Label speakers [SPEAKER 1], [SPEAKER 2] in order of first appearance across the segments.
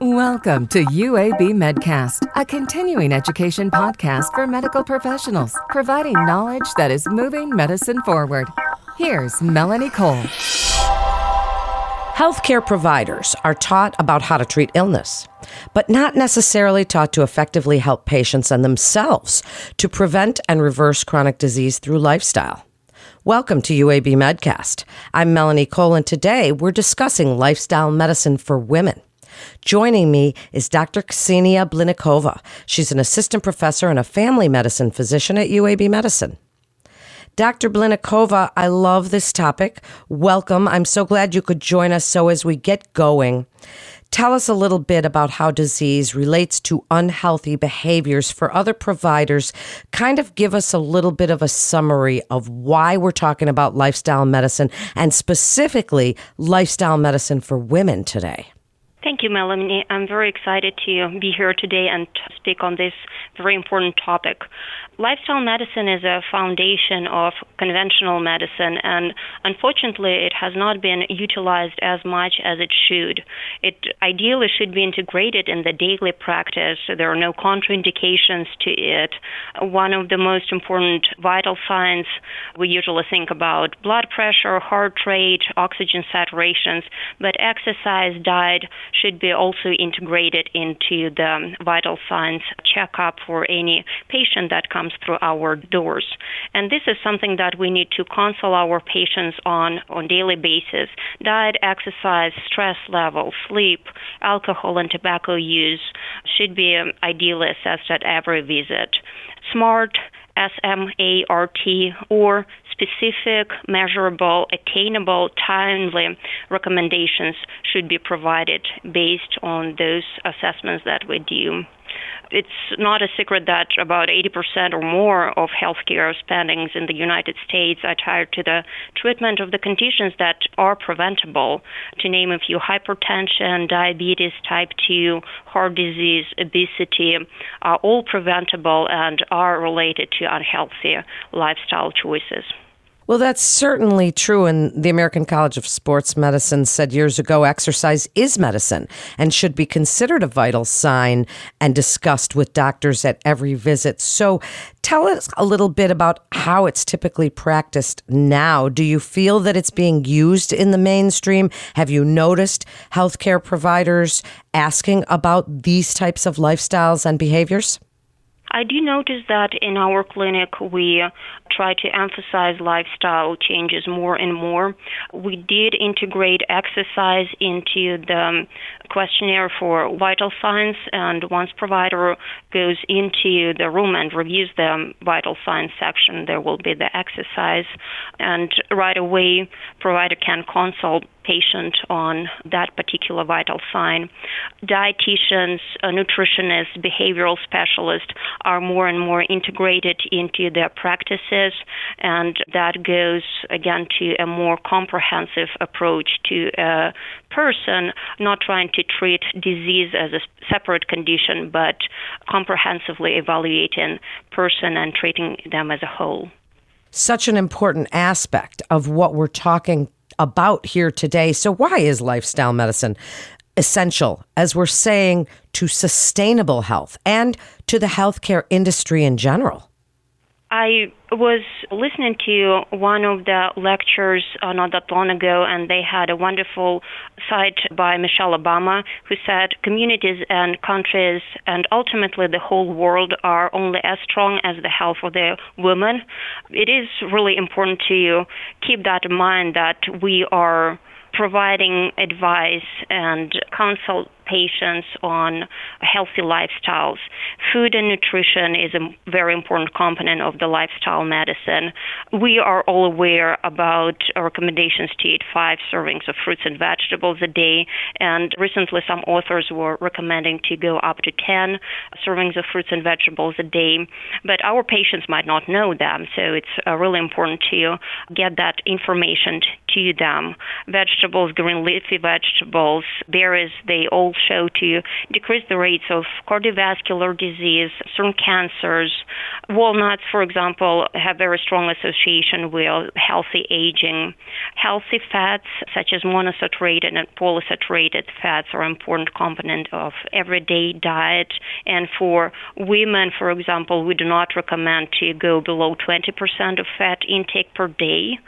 [SPEAKER 1] Welcome to UAB Medcast, a continuing education podcast for medical professionals, providing knowledge that is moving medicine forward. Here's Melanie Cole.
[SPEAKER 2] Healthcare providers are taught about how to treat illness, but not necessarily taught to effectively help patients and themselves to prevent and reverse chronic disease through lifestyle. Welcome to UAB Medcast. I'm Melanie Cole, and today we're discussing lifestyle medicine for women. Joining me is Dr. Ksenia Blinikova. She's an assistant professor and a family medicine physician at UAB Medicine. Dr. Blinikova, I love this topic. Welcome. I'm so glad you could join us. So, as we get going, tell us a little bit about how disease relates to unhealthy behaviors for other providers. Kind of give us a little bit of a summary of why we're talking about lifestyle medicine and specifically lifestyle medicine for women today.
[SPEAKER 3] Thank you, Melanie. I'm very excited to be here today and speak on this very important topic. Lifestyle medicine is a foundation of conventional medicine, and unfortunately, it has not been utilized as much as it should. It ideally should be integrated in the daily practice. There are no contraindications to it. One of the most important vital signs we usually think about blood pressure, heart rate, oxygen saturations, but exercise, diet should be also integrated into the vital signs checkup for any patient that comes comes through our doors. And this is something that we need to counsel our patients on on daily basis. Diet, exercise, stress level, sleep, alcohol and tobacco use should be um, ideally assessed at every visit. SMART S-M-A-R-T, or specific, measurable, attainable, timely recommendations should be provided based on those assessments that we do it's not a secret that about 80% or more of healthcare spendings in the United States are tied to the treatment of the conditions that are preventable. To name a few, hypertension, diabetes type 2, heart disease, obesity are all preventable and are related to unhealthy lifestyle choices.
[SPEAKER 2] Well, that's certainly true. And the American College of Sports Medicine said years ago exercise is medicine and should be considered a vital sign and discussed with doctors at every visit. So tell us a little bit about how it's typically practiced now. Do you feel that it's being used in the mainstream? Have you noticed healthcare providers asking about these types of lifestyles and behaviors?
[SPEAKER 3] I do notice that in our clinic we try to emphasize lifestyle changes more and more. We did integrate exercise into the questionnaire for vital signs, and once provider goes into the room and reviews the vital signs section, there will be the exercise, and right away provider can consult patient on that particular vital sign. Dietitians, nutritionists, behavioral specialists are more and more integrated into their practices, and that goes again to a more comprehensive approach to a person, not trying to treat disease as a separate condition, but comprehensively evaluating person and treating them as a whole
[SPEAKER 2] such an important aspect of what we're talking about here today. So, why is lifestyle medicine essential, as we're saying, to sustainable health and to the healthcare industry in general?
[SPEAKER 3] I was listening to one of the lectures uh, not that long ago, and they had a wonderful cite by Michelle Obama, who said communities and countries and ultimately the whole world are only as strong as the health of the women. It is really important to keep that in mind that we are providing advice and counsel patients on healthy lifestyles. Food and nutrition is a very important component of the lifestyle medicine. We are all aware about recommendations to eat five servings of fruits and vegetables a day, and recently some authors were recommending to go up to 10 servings of fruits and vegetables a day. But our patients might not know them, so it's uh, really important to get that information to them. Vegetables vegetables, green leafy vegetables, berries, they all show to decrease the rates of cardiovascular disease, certain cancers. Walnuts, for example, have very strong association with healthy aging. Healthy fats, such as monosaturated and polysaturated fats, are important component of everyday diet. And for women, for example, we do not recommend to go below 20% of fat intake per day.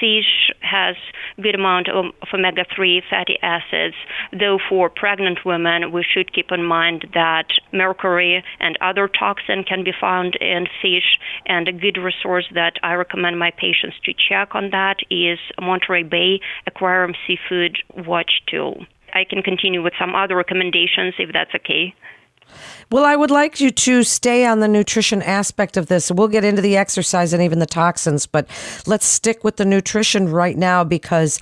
[SPEAKER 3] Fish has good amount of, of omega-3 fatty acids, though for pregnant women, we should keep in mind that mercury and other toxin can be found in fish, and a good resource that I recommend my patients to check on that is Monterey Bay Aquarium Seafood Watch Tool. I can continue with some other recommendations if that's okay.
[SPEAKER 2] Well, I would like you to stay on the nutrition aspect of this. We'll get into the exercise and even the toxins, but let's stick with the nutrition right now because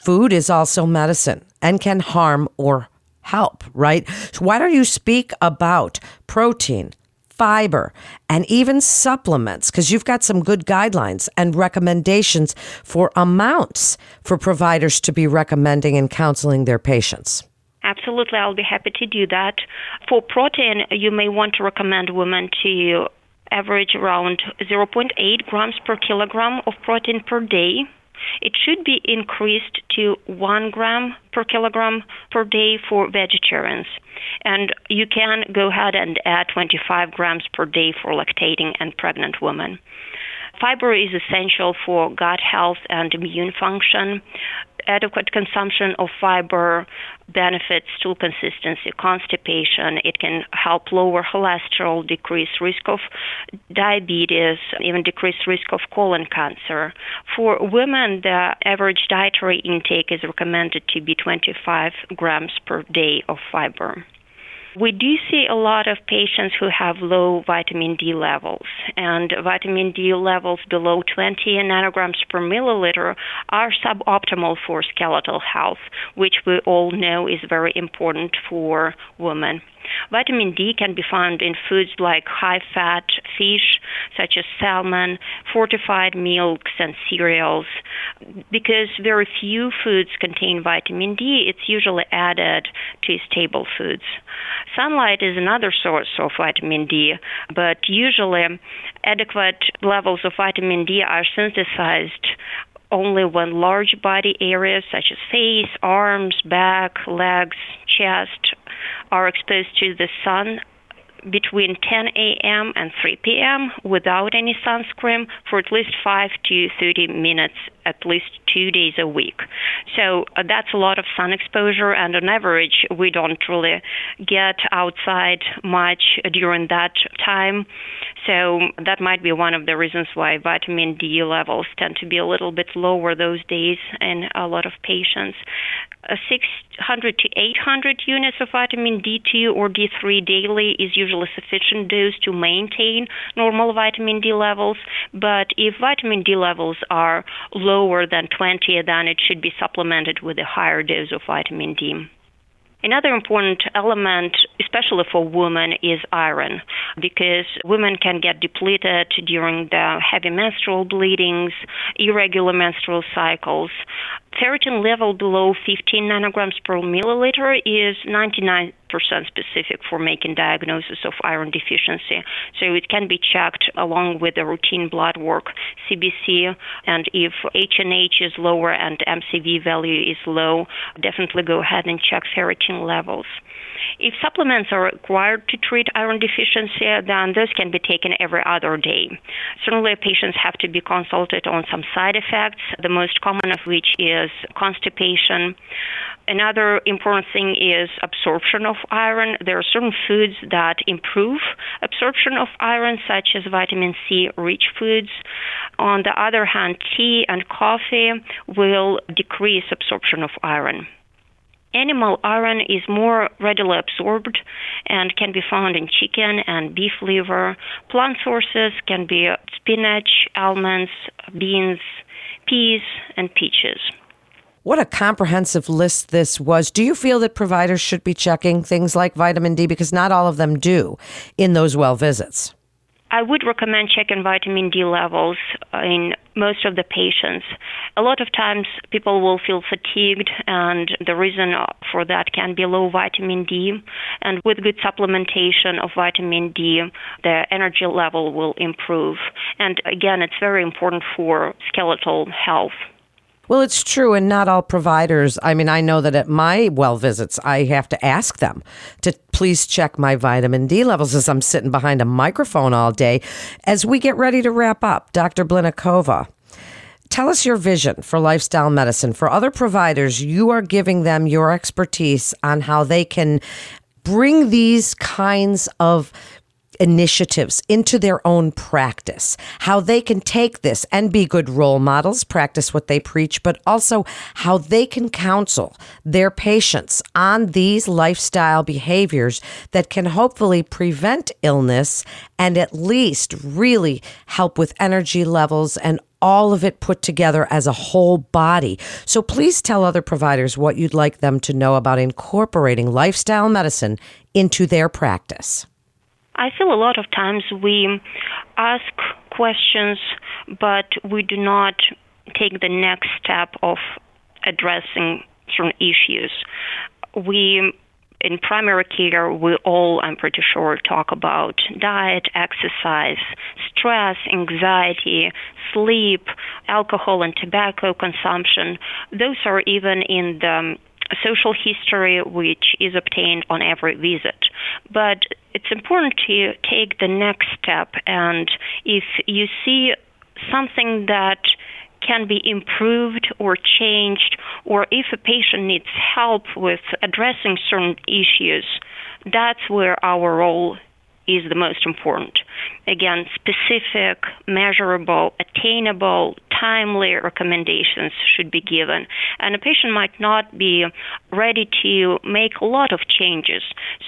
[SPEAKER 2] food is also medicine and can harm or help, right? So why don't you speak about protein, fiber, and even supplements because you've got some good guidelines and recommendations for amounts for providers to be recommending and counseling their patients.
[SPEAKER 3] Absolutely, I'll be happy to do that. For protein, you may want to recommend women to average around 0.8 grams per kilogram of protein per day. It should be increased to 1 gram per kilogram per day for vegetarians. And you can go ahead and add 25 grams per day for lactating and pregnant women. Fiber is essential for gut health and immune function adequate consumption of fiber benefits stool consistency, constipation. It can help lower cholesterol, decrease risk of diabetes, even decrease risk of colon cancer. For women, the average dietary intake is recommended to be 25 grams per day of fiber. We do see a lot of patients who have low vitamin D levels, and vitamin D levels below 20 nanograms per milliliter are suboptimal for skeletal health, which we all know is very important for women. Vitamin D can be found in foods like high fat fish, such as salmon, fortified milks, and cereals. Because very few foods contain vitamin D, it's usually added to staple foods. Sunlight is another source of vitamin D, but usually adequate levels of vitamin D are synthesized only when large body areas such as face, arms, back, legs, chest are exposed to the sun between 10 a.m. and 3 p.m. without any sunscreen for at least 5 to 30 minutes, at least two days a week. So uh, that's a lot of sun exposure, and on average, we don't really get outside much during that time. So that might be one of the reasons why vitamin D levels tend to be a little bit lower those days in a lot of patients. Uh, 600 to 800 units of vitamin D2 or D3 daily is usually sufficient dose to maintain normal vitamin D levels. But if vitamin D levels are lower than 20, then it should be supplemented with a higher dose of vitamin D. Another important element, especially for women, is iron because women can get depleted during the heavy menstrual bleedings, irregular menstrual cycles. Ferritin level below 15 nanograms per milliliter is 99 percent specific for making diagnosis of iron deficiency. So it can be checked along with the routine blood work, CBC, and if H&H is lower and MCV value is low, definitely go ahead and check ferritin levels. If supplements are required to treat iron deficiency, then those can be taken every other day. Certainly, patients have to be consulted on some side effects, the most common of which is constipation. Another important thing is absorption of iron. There are certain foods that improve absorption of iron, such as vitamin C rich foods. On the other hand, tea and coffee will decrease absorption of iron. Animal iron is more readily absorbed and can be found in chicken and beef liver. Plant sources can be spinach, almonds, beans, peas, and peaches.
[SPEAKER 2] What a comprehensive list this was. Do you feel that providers should be checking things like vitamin D because not all of them do in those well visits?
[SPEAKER 3] I would recommend checking vitamin D levels in most of the patients. A lot of times people will feel fatigued, and the reason for that can be low vitamin D. And with good supplementation of vitamin D, the energy level will improve. And again, it's very important for skeletal health.
[SPEAKER 2] Well, it's true, and not all providers. I mean, I know that at my well visits, I have to ask them to please check my vitamin D levels as I'm sitting behind a microphone all day. As we get ready to wrap up, Dr. Blinikova, tell us your vision for lifestyle medicine. For other providers, you are giving them your expertise on how they can bring these kinds of initiatives into their own practice, how they can take this and be good role models, practice what they preach, but also how they can counsel their patients on these lifestyle behaviors that can hopefully prevent illness and at least really help with energy levels and all of it put together as a whole body. So please tell other providers what you'd like them to know about incorporating lifestyle medicine into their practice.
[SPEAKER 3] I feel a lot of times we ask questions, but we do not take the next step of addressing certain issues. We in primary care, we all, I'm pretty sure, talk about diet, exercise, stress, anxiety, sleep, alcohol and tobacco consumption. Those are even in the social history which is obtained on every visit. But it's important to take the next step, and if you see something that can be improved or changed, or if a patient needs help with addressing certain issues, that's where our role is the most important. Again, specific, measurable, attainable, timely recommendations should be given. And a patient might not be ready to make a lot of changes.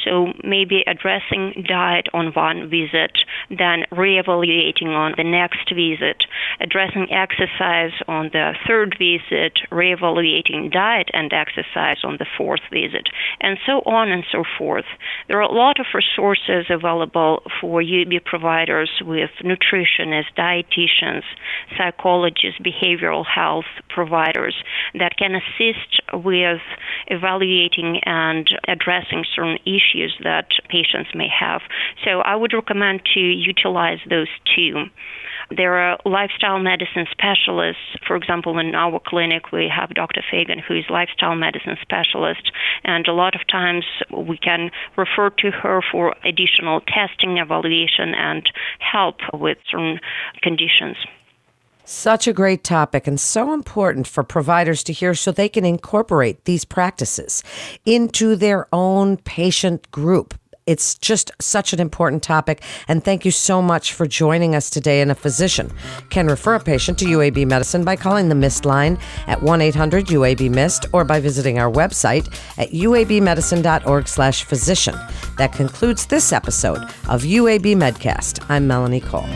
[SPEAKER 3] So maybe addressing diet on one visit, then reevaluating on the next visit, addressing exercise on the third visit, reevaluating diet and exercise on the fourth visit, and so on and so forth. There are a lot of resources available for UAB providers with nutritionists, dietitians, psychologists, behavioral health providers that can assist with evaluating and addressing certain issues that patients may have. So I would recommend to utilize those two. There are lifestyle medicine specialists. For example, in our clinic, we have Dr. Fagan, who is lifestyle medicine specialist, and a lot of times we can refer to her for additional testing, evaluation, and help with certain conditions.
[SPEAKER 2] Such a great topic and so important for providers to hear so they can incorporate these practices into their own patient group. It's just such an important topic. And thank you so much for joining us today. And a physician can refer a patient to UAB Medicine by calling the MIST line at 1 800 UAB MIST or by visiting our website at uabmedicine.org slash physician. That concludes this episode of UAB Medcast. I'm Melanie Cole.